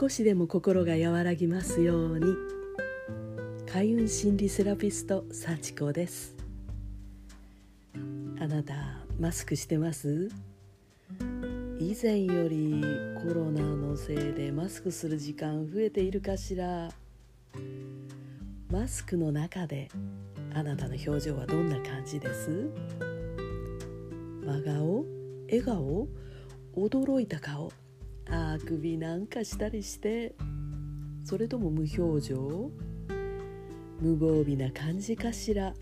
少しでも心が和らぎますように。開運心理セラピスト幸子です。あなたマスクしてます？以前よりコロナのせいでマスクする時間増えているかしら？マスクの中であなたの表情はどんな感じです？真顔？笑顔？驚いた顔？あくびなんかしたりして。それとも無表情？無防備な感じかしら？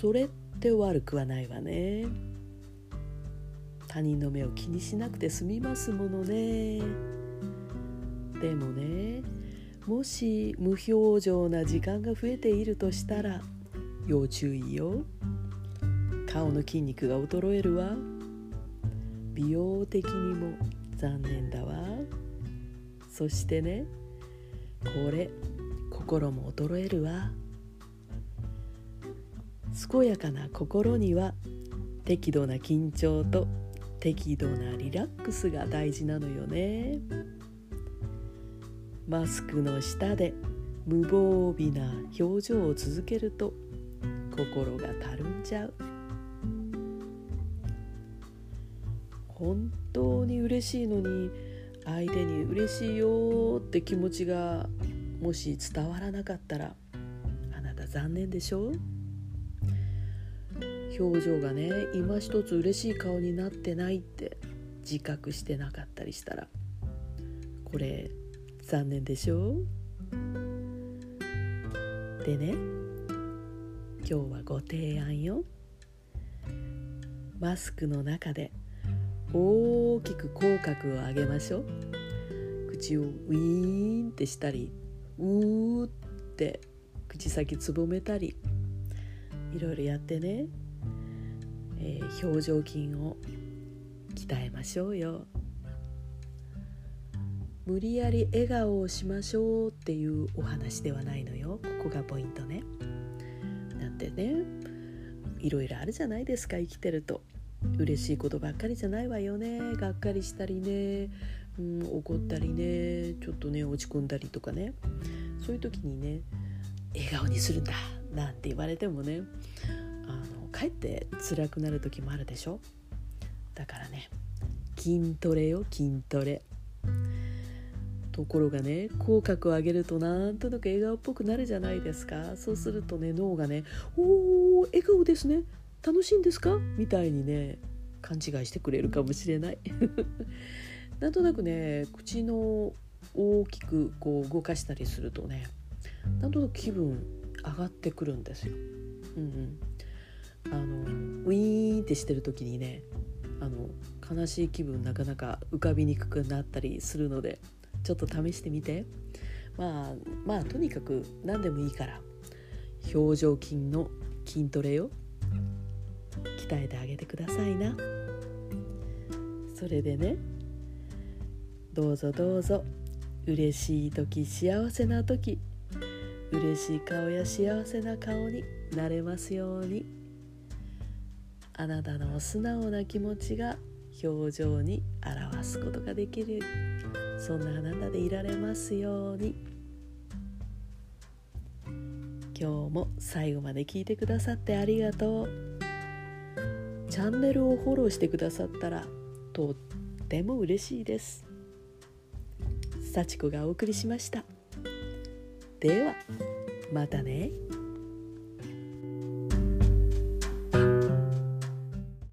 それって悪くはないわね。他人の目を気にしなくて済みますものね。でもねもし無表情な時間が増えているとしたら要注意よ。顔の筋肉が衰えるわ。美容的にも。残念だわ。そしてねこれ心も衰えるわ。健やかな心には適度な緊張と適度なリラックスが大事なのよね。マスクの下で無防備な表情を続けると心がたるんじゃう。本当に嬉しいのに相手に嬉しいよって気持ちがもし伝わらなかったらあなた残念でしょ？う表情がね今一つ嬉しい顔になってないって自覚してなかったりしたらこれ残念でしょ？うでね今日はご提案よ。マスクの中で大きく口角を上げましょう。口をウィーンってしたりうーって口先つぼめたりいろいろやってね、えー、表情筋を鍛えましょうよ。無理やり笑顔をしましょうっていうお話ではないのよ。ここがポイントね。なんてねいろいろあるじゃないですか生きてると。嬉しいことばっかりじゃないわよね。がっかりしたりね、うん、怒ったりね。ちょっとね落ち込んだりとかね。そういう時にね笑顔にするんだ。なんて言われてもねあのかえって辛くなる時もあるでしょ。だからね筋トレよ筋トレ。ところがね口角を上げるとなんとなく笑顔っぽくなるじゃないですか。そうするとね脳がね「おお笑顔ですね。楽しいんですか？みたいにね勘違いしてくれるかもしれない。なんとなくね口の大きくこう動かしたりするとねなんとなく気分上がってくるんですよ。うんうん、あのウィーンってしてる時にねあの悲しい気分なかなか浮かびにくくなったりするのでちょっと試してみて。まあまあとにかく何でもいいから。表情筋の筋トレよ。鍛えてあげてくださいな。それでねどうぞどうぞ嬉しい時幸せな時嬉しい顔や幸せな顔になれますように。あなたの素直な気持ちが表情に表すことができるそんなあなたでいられますように。今日も最後まで聞いてくださってありがとう。チャンネルをフォローしてくださったらとっても嬉しいです幸子がお送りしましたではまたね。